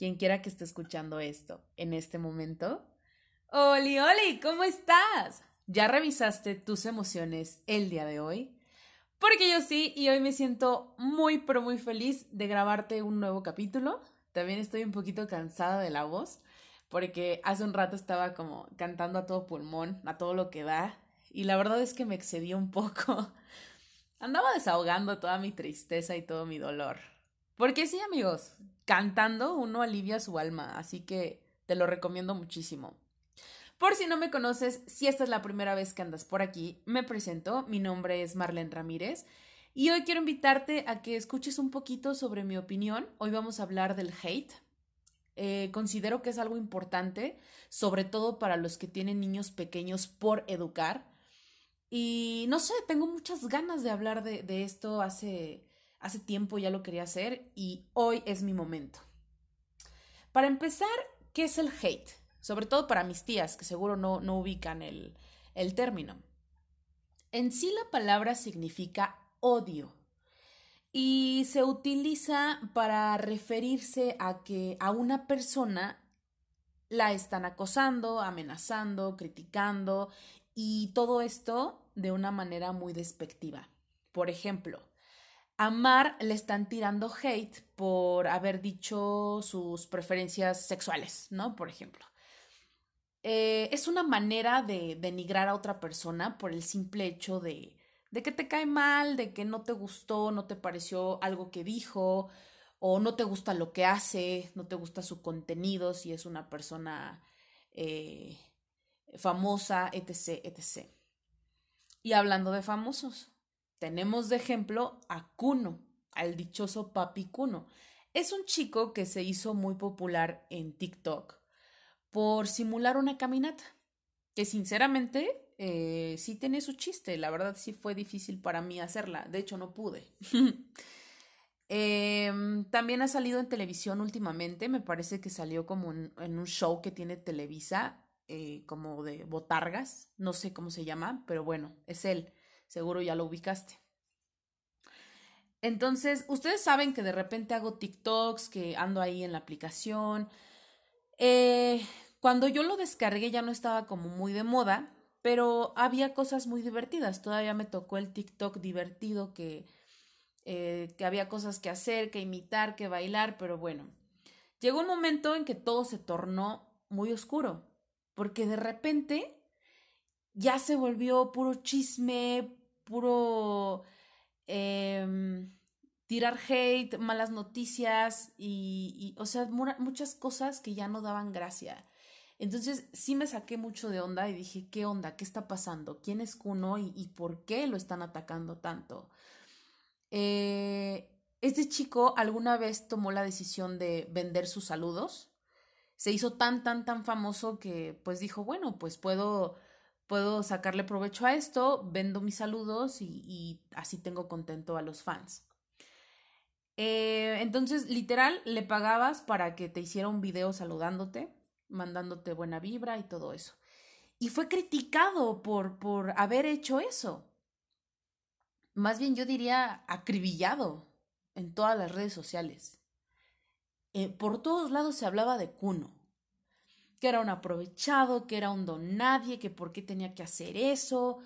quien quiera que esté escuchando esto en este momento. Oli, Oli, ¿cómo estás? ¿Ya revisaste tus emociones el día de hoy? Porque yo sí, y hoy me siento muy, pero muy feliz de grabarte un nuevo capítulo. También estoy un poquito cansada de la voz, porque hace un rato estaba como cantando a todo pulmón, a todo lo que da, y la verdad es que me excedí un poco. Andaba desahogando toda mi tristeza y todo mi dolor. Porque sí, amigos, cantando uno alivia su alma, así que te lo recomiendo muchísimo. Por si no me conoces, si esta es la primera vez que andas por aquí, me presento, mi nombre es Marlene Ramírez y hoy quiero invitarte a que escuches un poquito sobre mi opinión. Hoy vamos a hablar del hate. Eh, considero que es algo importante, sobre todo para los que tienen niños pequeños por educar. Y no sé, tengo muchas ganas de hablar de, de esto hace Hace tiempo ya lo quería hacer y hoy es mi momento. Para empezar, ¿qué es el hate? Sobre todo para mis tías, que seguro no, no ubican el, el término. En sí la palabra significa odio y se utiliza para referirse a que a una persona la están acosando, amenazando, criticando y todo esto de una manera muy despectiva. Por ejemplo, a Mar le están tirando hate por haber dicho sus preferencias sexuales, ¿no? Por ejemplo. Eh, es una manera de denigrar a otra persona por el simple hecho de, que te cae mal, de que no te gustó, no te pareció algo que dijo, o no te gusta lo que hace, no te gusta su contenido, si es una persona eh, famosa, etc., etc. Y hablando de famosos, tenemos de ejemplo a Kuno, al dichoso papi Kuno. Es un chico que se hizo muy popular en TikTok por simular una caminata, que sinceramente eh, sí tiene su chiste, la verdad sí fue difícil para mí hacerla, de hecho no pude. Em, también ha salido en televisión últimamente, me parece que salió como en, un show que tiene Televisa, eh, como de botargas, no sé cómo se llama, pero bueno, es él seguro ya lo ubicaste. Entonces, ustedes saben que de repente hago TikToks, que ando ahí en la aplicación. Eh, cuando yo lo descargué ya no estaba como muy de moda, pero había cosas muy divertidas. Todavía me tocó el TikTok divertido que, eh, que había cosas que hacer, que imitar, que bailar, pero bueno. Llegó un momento en que todo se tornó muy oscuro, porque de repente ya se volvió puro chisme, puro em, tirar hate, malas noticias y, o sea, muchas cosas que ya no daban gracia. Entonces sí me saqué mucho de onda y dije, ¿qué onda? ¿Qué está pasando? ¿Quién es Kuno y, por qué lo están atacando tanto? Eh, este chico alguna vez tomó la decisión de vender sus saludos. Se hizo tan, tan, tan famoso que pues dijo, bueno, pues puedo puedo sacarle provecho a esto, vendo mis saludos y, así tengo contento a los fans. Eh, entonces, literal, le pagabas para que te hiciera un video saludándote, mandándote buena vibra y todo eso. Y fue criticado por, por haber hecho eso. Más bien yo diría acribillado en todas las redes sociales. Eh, por todos lados se hablaba de Cuno que era un aprovechado, que era un don nadie, que por qué tenía que hacer eso.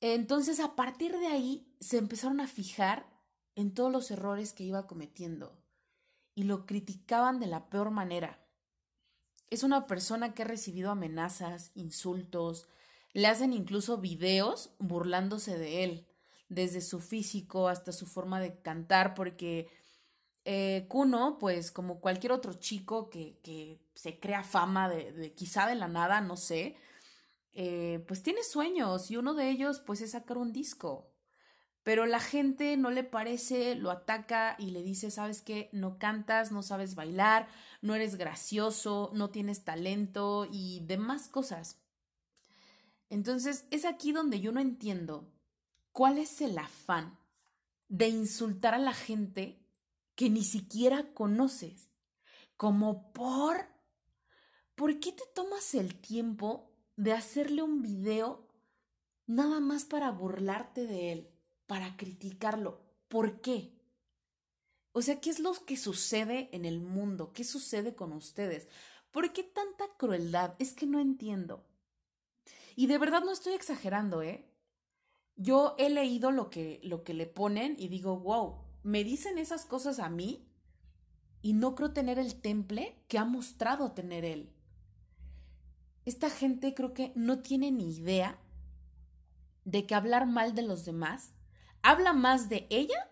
Entonces, a partir de ahí, se empezaron a fijar en todos los errores que iba cometiendo y lo criticaban de la peor manera. Es una persona que ha recibido amenazas, insultos, le hacen incluso videos burlándose de él, desde su físico hasta su forma de cantar, porque eh, Kuno, pues como cualquier otro chico que, que se crea fama de, de, quizá de la nada, no sé, eh, pues tiene sueños y uno de ellos pues es sacar un disco. Pero la gente no le parece, lo ataca y le dice, sabes qué, no cantas, no sabes bailar, no eres gracioso, no tienes talento y demás cosas. Entonces es aquí donde yo no entiendo cuál es el afán de insultar a la gente que ni siquiera conoces. Como por... ¿Por qué te tomas el tiempo de hacerle un video nada más para burlarte de él, para criticarlo? ¿Por qué? O sea, ¿qué es lo que sucede en el mundo? ¿Qué sucede con ustedes? ¿Por qué tanta crueldad? Es que no entiendo. Y de verdad no estoy exagerando, ¿eh? Yo he leído lo que, lo que le ponen y digo, wow, me dicen esas cosas a mí y no creo tener el temple que ha mostrado tener él. Esta gente creo que no tiene ni idea de que hablar mal de los demás habla más de ella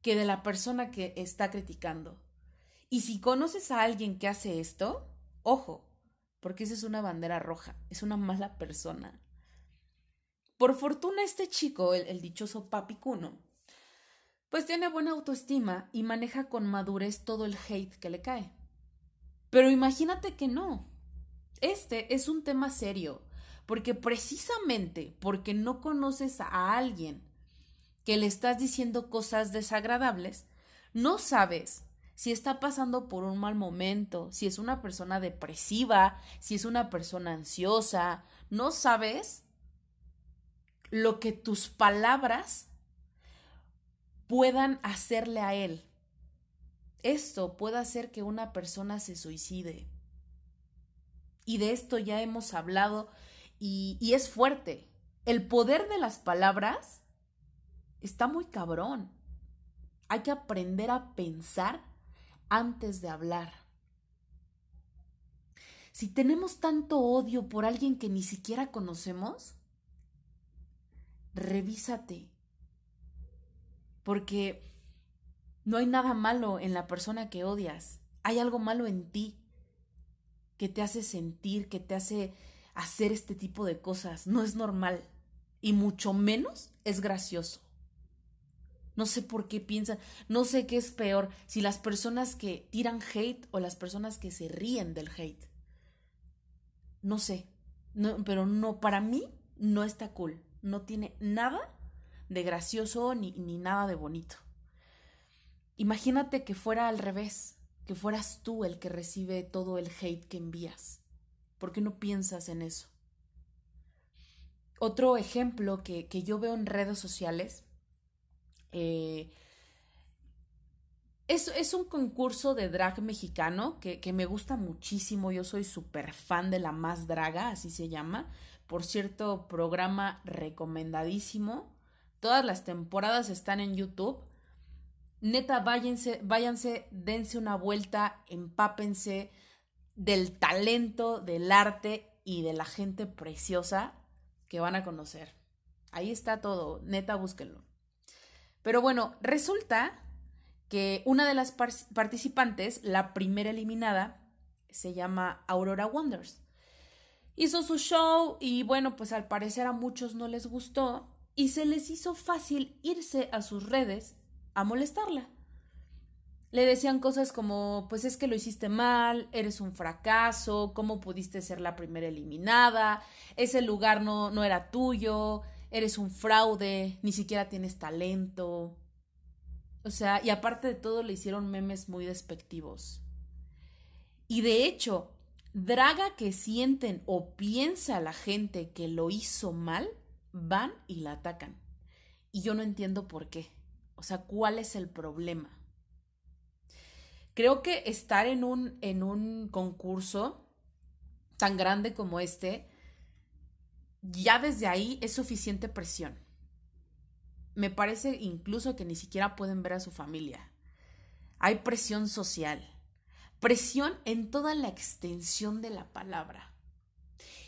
que de la persona que está criticando. Y si conoces a alguien que hace esto, ojo, porque esa es una bandera roja, es una mala persona. Por fortuna este chico, el, dichoso papi Cuno, pues tiene buena autoestima y maneja con madurez todo el hate que le cae. Pero imagínate que no. Este es un tema serio, porque precisamente porque no conoces a alguien que le estás diciendo cosas desagradables, no sabes si está pasando por un mal momento, si es una persona depresiva, si es una persona ansiosa, no sabes lo que tus palabras puedan hacerle a él. Esto puede hacer que una persona se suicide. Y de esto ya hemos hablado y, y es fuerte. El poder de las palabras está muy cabrón. Hay que aprender a pensar antes de hablar. Si tenemos tanto odio por alguien que ni siquiera conocemos, revísate. Porque no hay nada malo en la persona que odias. Hay algo malo en ti que te hace sentir, que te hace hacer este tipo de cosas. No es normal. Y mucho menos es gracioso. No sé por qué piensan, no sé qué es peor, si las personas que tiran hate o las personas que se ríen del hate. No sé, pero no, para mí no está cool, no tiene nada de gracioso ni, ni nada de bonito. Imagínate que fuera al revés, que fueras tú el que recibe todo el hate que envías. ¿Por qué no piensas en eso? Otro ejemplo que, que yo veo en redes sociales eh, es, un concurso de drag mexicano que, que me gusta muchísimo. Yo soy súper fan de La Más Draga, así se llama. Por cierto, programa recomendadísimo. Todas las temporadas están en YouTube. Neta, váyanse, váyanse, dense una vuelta, empápense del talento, del arte y de la gente preciosa que van a conocer. Ahí está todo, neta, búsquenlo. Pero bueno, resulta que una de las participantes, la primera eliminada, se llama Aurora Wonders. Hizo su show y bueno, pues al parecer a muchos no les gustó y se les hizo fácil irse a sus redes a molestarla. Le decían cosas como, pues es que lo hiciste mal, eres un fracaso, ¿cómo pudiste ser la primera eliminada? Ese lugar no, no era tuyo, eres un fraude, ni siquiera tienes talento. O sea, y aparte de todo le hicieron memes muy despectivos. Y de hecho, draga que sienten o piensa la gente que lo hizo mal, van y la atacan. Y yo no entiendo por qué. O sea, ¿cuál es el problema? Creo que estar en un, en un concurso tan grande como este ya desde ahí es suficiente presión. Me parece incluso que ni siquiera pueden ver a su familia. Hay presión social, presión en toda la extensión de la palabra.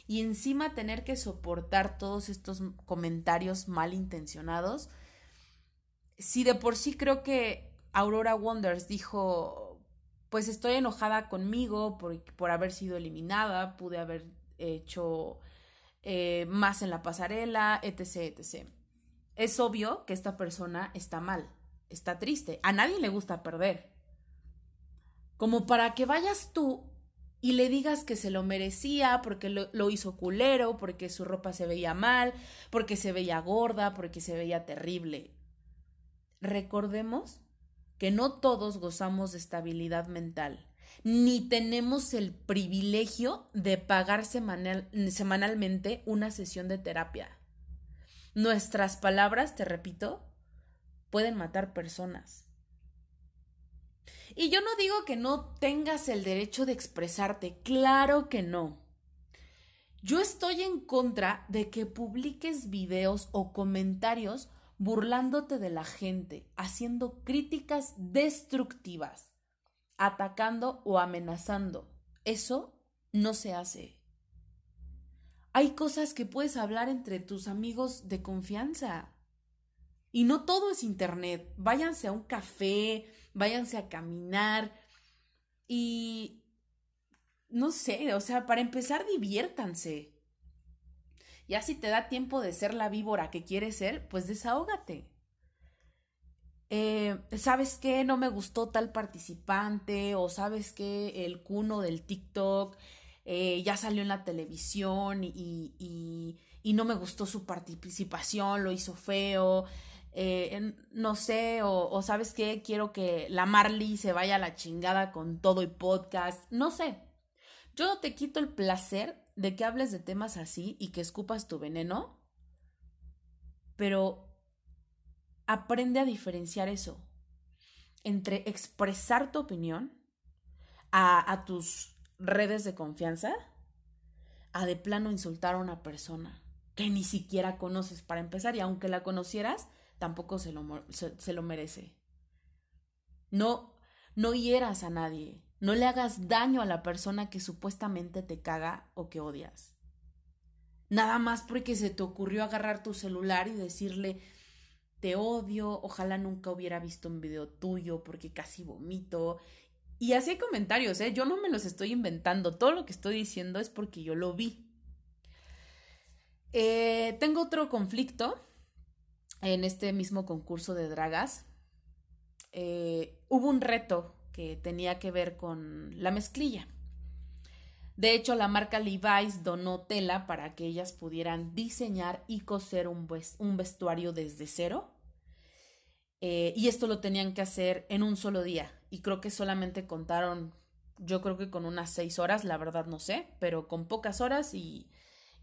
Y encima tener que soportar todos estos comentarios malintencionados. Si de por sí creo que Aurora Wonders dijo, pues estoy enojada conmigo por, por haber sido eliminada, pude haber hecho eh, más en la pasarela, etc, etc. Es obvio que esta persona está mal, está triste, a nadie le gusta perder. Como para que vayas tú y le digas que se lo merecía porque lo, hizo culero, porque su ropa se veía mal, porque se veía gorda, porque se veía terrible. Recordemos que no todos gozamos de estabilidad mental ni tenemos el privilegio de pagar semanalmente una sesión de terapia. Nuestras palabras, te repito, pueden matar personas. Y yo no digo que no tengas el derecho de expresarte, claro que no. Yo estoy en contra de que publiques videos o comentarios burlándote de la gente, haciendo críticas destructivas, atacando o amenazando. Eso no se hace. Hay cosas que puedes hablar entre tus amigos de confianza. Y no todo es internet. Váyanse a un café, váyanse a caminar y no sé, o sea, para empezar diviértanse. Ya si te da tiempo de ser la víbora que quieres ser, pues desahógate. Eh, ¿Sabes qué? No me gustó tal participante o sabes qué? El cuno del TikTok eh, ya salió en la televisión y, y, y no me gustó su participación, lo hizo feo. Eh, no sé, o, sabes qué, quiero que la Marley se vaya a la chingada con todo y podcast, no sé. Yo te quito el placer de que hables de temas así y que escupas tu veneno, pero aprende a diferenciar eso entre expresar tu opinión a, a tus redes de confianza, a de plano insultar a una persona que ni siquiera conoces para empezar y aunque la conocieras, tampoco se lo, se, lo merece. No, no hieras a nadie, no le hagas daño a la persona que supuestamente te caga o que odias. Nada más porque se te ocurrió agarrar tu celular y decirle te odio, ojalá nunca hubiera visto un video tuyo porque casi vomito. Y así hay comentarios, ¿eh? Yo no me los estoy inventando, todo lo que estoy diciendo es porque yo lo vi. Eh, tengo otro conflicto en este mismo concurso de dragas, eh, hubo un reto que tenía que ver con la mezclilla. De hecho, la marca Levi's donó tela para que ellas pudieran diseñar y coser un, vestuario desde cero. Eh, y esto lo tenían que hacer en un solo día. Y creo que solamente contaron, yo creo que con unas seis horas, la verdad no sé, pero con pocas horas y,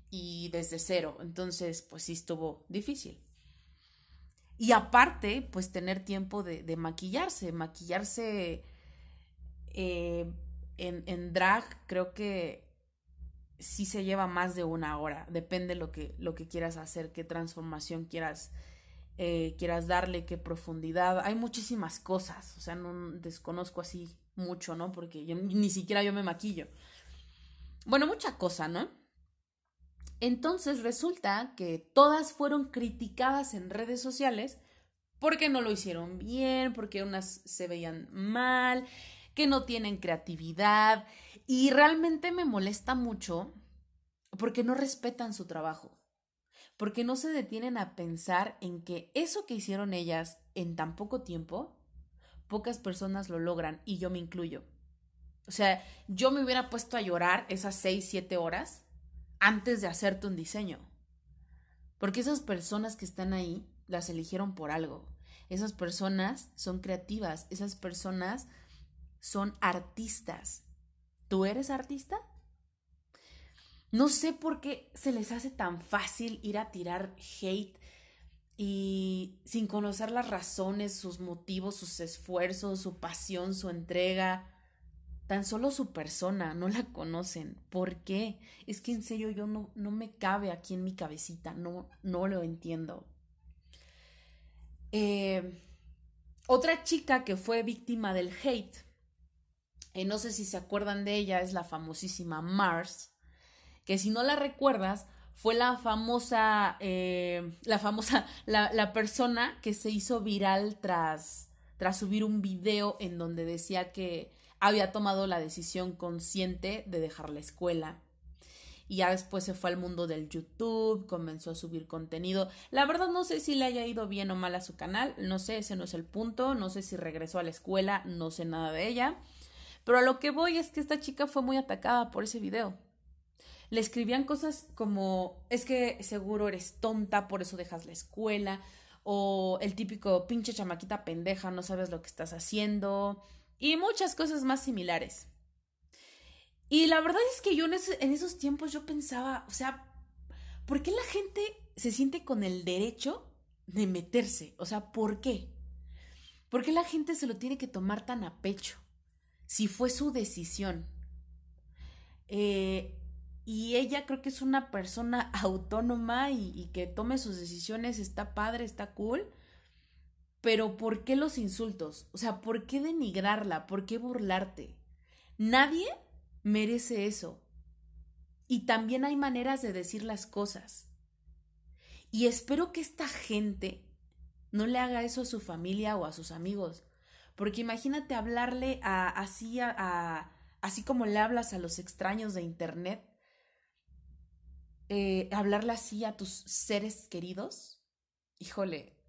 y desde cero. Entonces, pues sí estuvo difícil. Y aparte, pues tener tiempo de, maquillarse, maquillarse eh, en, en, drag, creo que sí se lleva más de una hora, depende lo que, lo que quieras hacer, qué transformación quieras, eh, quieras darle, qué profundidad. Hay muchísimas cosas, o sea, no desconozco así mucho, ¿no? Porque yo, ni siquiera yo me maquillo. Bueno, mucha cosa, ¿no? Entonces resulta que todas fueron criticadas en redes sociales porque no lo hicieron bien, porque unas se veían mal, que no tienen creatividad y realmente me molesta mucho porque no respetan su trabajo, porque no se detienen a pensar en que eso que hicieron ellas en tan poco tiempo, pocas personas lo logran y yo me incluyo. O sea, yo me hubiera puesto a llorar esas seis, siete horas antes de hacerte un diseño. Porque esas personas que están ahí las eligieron por algo. Esas personas son creativas, esas personas son artistas. ¿Tú eres artista? No sé por qué se les hace tan fácil ir a tirar hate y sin conocer las razones, sus motivos, sus esfuerzos, su pasión, su entrega. Tan solo su persona, no la conocen. ¿Por qué? Es que en serio yo no, no me cabe aquí en mi cabecita, no, no lo entiendo. Eh, otra chica que fue víctima del hate, eh, no sé si se acuerdan de ella, es la famosísima Mars, que si no la recuerdas, fue la famosa, eh, la famosa, la, la, persona que se hizo viral tras, tras subir un video en donde decía que había tomado la decisión consciente de dejar la escuela. Y ya después se fue al mundo del YouTube, comenzó a subir contenido. La verdad no sé si le haya ido bien o mal a su canal, no sé, ese no es el punto, no sé si regresó a la escuela, no sé nada de ella. Pero a lo que voy es que esta chica fue muy atacada por ese video. Le escribían cosas como, es que seguro eres tonta, por eso dejas la escuela, o el típico pinche chamaquita pendeja, no sabes lo que estás haciendo, y muchas cosas más similares. Y la verdad es que yo en, esos tiempos yo pensaba, o sea, ¿por qué la gente se siente con el derecho de meterse? O sea, ¿por qué? ¿Por qué la gente se lo tiene que tomar tan a pecho? Si fue su decisión. Eh, y ella creo que es una persona autónoma y, y, que tome sus decisiones, está padre, está cool. Pero ¿por qué los insultos? O sea, ¿por qué denigrarla? ¿Por qué burlarte? Nadie merece eso. Y también hay maneras de decir las cosas. Y espero que esta gente no le haga eso a su familia o a sus amigos. Porque imagínate hablarle así, a, así como le hablas a los extraños de Internet, eh, hablarle así a tus seres queridos. Híjole,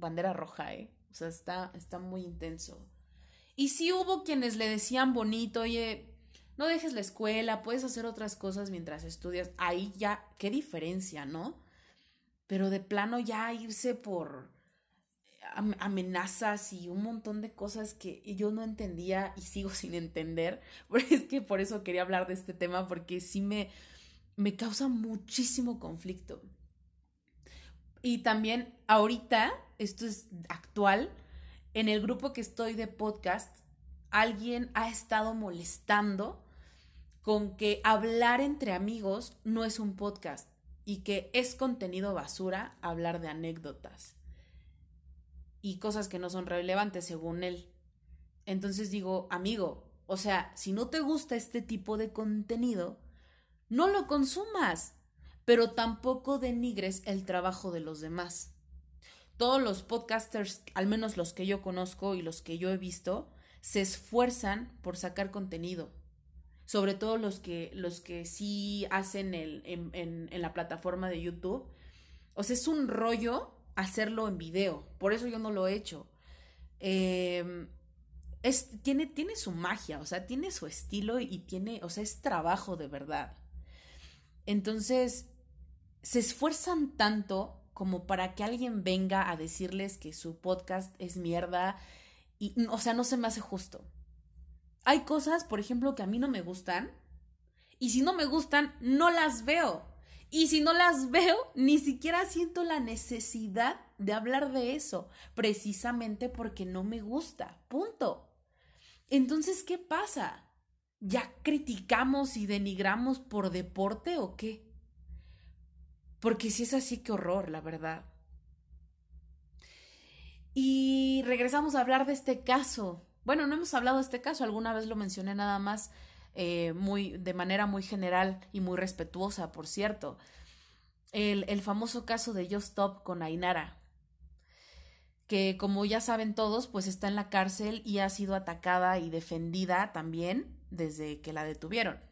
bandera roja, ¿eh? O sea, está, está muy intenso. Y sí hubo quienes le decían bonito, oye, no dejes la escuela, puedes hacer otras cosas mientras estudias. Ahí ya, qué diferencia, ¿no? Pero de plano ya irse por amenazas y un montón de cosas que yo no entendía y sigo sin entender. es que por eso quería hablar de este tema, porque sí me, me causa muchísimo conflicto. Y también ahorita, esto es actual, en el grupo que estoy de podcast, alguien ha estado molestando con que hablar entre amigos no es un podcast y que es contenido basura hablar de anécdotas y cosas que no son relevantes según él. Entonces digo, amigo, o sea, si no te gusta este tipo de contenido, no lo consumas, pero tampoco denigres el trabajo de los demás. Todos los podcasters, al menos los que yo conozco y los que yo he visto, se esfuerzan por sacar contenido. Sobre todo los que, los que sí hacen el, en, la plataforma de YouTube. O sea, es un rollo hacerlo en video. Por eso yo no lo he hecho. Em, es, tiene, tiene su magia, o sea, tiene su estilo y tiene, o sea, es trabajo de verdad. Entonces, se esfuerzan tanto como para que alguien venga a decirles que su podcast es mierda y, o sea, no se me hace justo. Hay cosas, por ejemplo, que a mí no me gustan y si no me gustan, no las veo. Y si no las veo, ni siquiera siento la necesidad de hablar de eso, precisamente porque no me gusta. Punto. Entonces, ¿qué pasa? ¿Ya criticamos y denigramos por deporte o qué? Porque si es así, qué horror, la verdad. Y regresamos a hablar de este caso. Bueno, no hemos hablado de este caso, alguna vez lo mencioné nada más eh, muy, de manera muy general y muy respetuosa, por cierto. El, el famoso caso de Just Stop con Ainara, que como ya saben todos, pues está en la cárcel y ha sido atacada y defendida también desde que la detuvieron.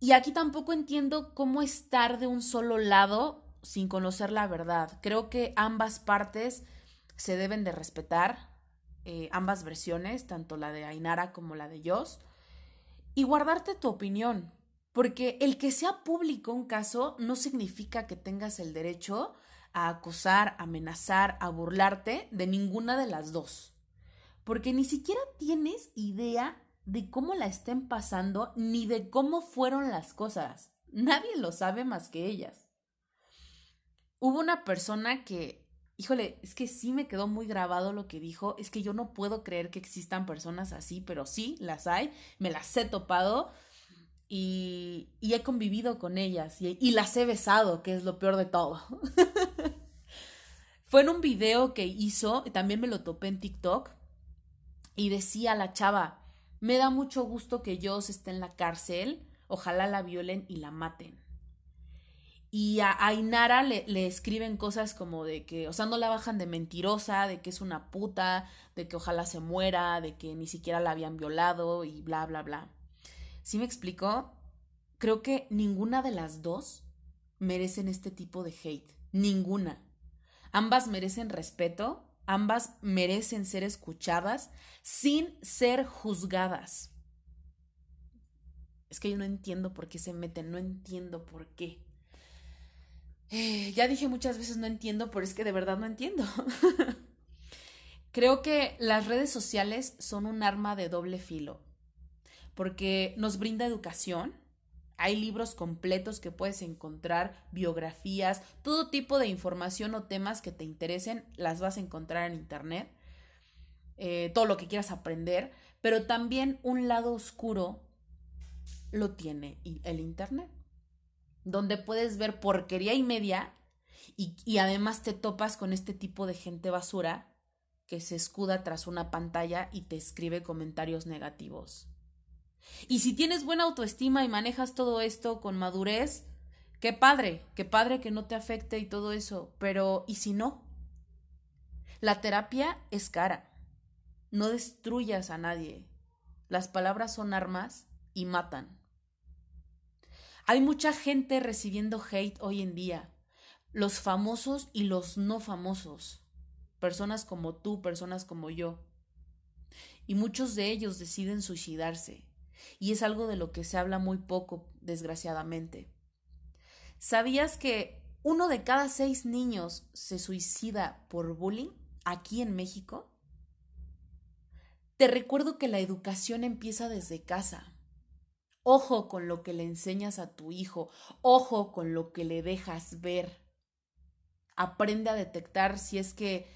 Y aquí tampoco entiendo cómo estar de un solo lado sin conocer la verdad. Creo que ambas partes se deben de respetar, eh, ambas versiones, tanto la de Ainara como la de Joss y guardarte tu opinión, porque el que sea público un caso no significa que tengas el derecho a acosar, amenazar, a burlarte de ninguna de las dos, porque ni siquiera tienes idea de cómo la estén pasando ni de cómo fueron las cosas. Nadie lo sabe más que ellas. Hubo una persona que híjole, es que sí me quedó muy grabado lo que dijo, es que yo no puedo creer que existan personas así, pero sí, las hay, me las he topado y, y he convivido con ellas y, y, las he besado, que es lo peor de todo. Fue en un video que hizo, también me lo topé en TikTok, y decía la chava, me da mucho gusto que Joss esté en la cárcel, ojalá la violen y la maten. Y a Ainara le, escriben cosas como de que, o sea, no la bajan de mentirosa, de que es una puta, de que ojalá se muera, de que ni siquiera la habían violado y bla, bla, bla. ¿Sí me explico? Creo que ninguna de las dos merecen este tipo de hate. Ninguna. Ambas merecen respeto, ambas merecen ser escuchadas sin ser juzgadas. Es que yo no entiendo por qué se meten, no entiendo por qué. Eh, ya dije muchas veces no entiendo, pero es que de verdad no entiendo. Creo que las redes sociales son un arma de doble filo, porque nos brinda educación, Hay libros completos que puedes encontrar, biografías, todo tipo de información o temas que te interesen, las vas a encontrar en Internet. Eh, todo lo que quieras aprender, pero también un lado oscuro lo tiene el Internet, donde puedes ver porquería y media y, y además te topas con este tipo de gente basura que se escuda tras una pantalla y te escribe comentarios negativos. Y si tienes buena autoestima y manejas todo esto con madurez, qué padre, qué padre que no te afecte y todo eso, pero ¿y si no? La terapia es cara. No destruyas a nadie. Las palabras son armas y matan. Hay mucha gente recibiendo hate hoy en día, los famosos y los no famosos, personas como tú, personas como yo. Y muchos de ellos deciden suicidarse y es algo de lo que se habla muy poco, desgraciadamente. ¿Sabías que uno de cada seis niños se suicida por bullying aquí en México? Te recuerdo que la educación empieza desde casa. Ojo con lo que le enseñas a tu hijo, ojo con lo que le dejas ver. Aprende a detectar si es que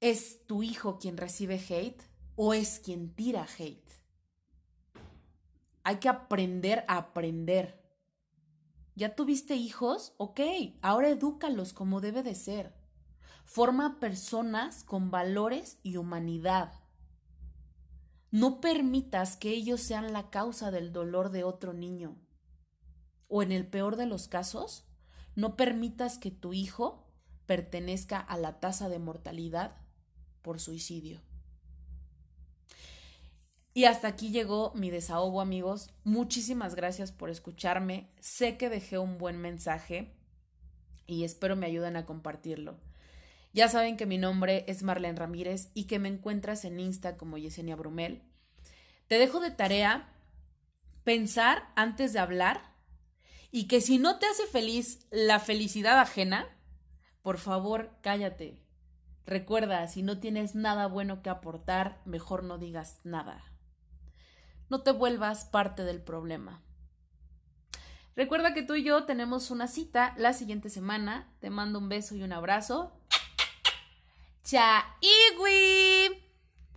es tu hijo quien recibe hate o es quien tira hate. Hay que aprender a aprender. ¿Ya tuviste hijos? Ok, ahora edúcalos como debe de ser. Forma personas con valores y humanidad. No permitas que ellos sean la causa del dolor de otro niño. O en el peor de los casos, no permitas que tu hijo pertenezca a la tasa de mortalidad por suicidio. Y hasta aquí llegó mi desahogo, amigos. Muchísimas gracias por escucharme. Sé que dejé un buen mensaje y espero me ayuden a compartirlo. Ya saben que mi nombre es Marlene Ramírez y que me encuentras en Insta como Yesenia Brumel. Te dejo de tarea pensar antes de hablar y que si no te hace feliz la felicidad ajena, por favor, cállate. Recuerda, si no tienes nada bueno que aportar, mejor no digas nada no te vuelvas parte del problema. Recuerda que tú y yo tenemos una cita la siguiente semana. Te mando un beso y un abrazo. ¡Chaiwi!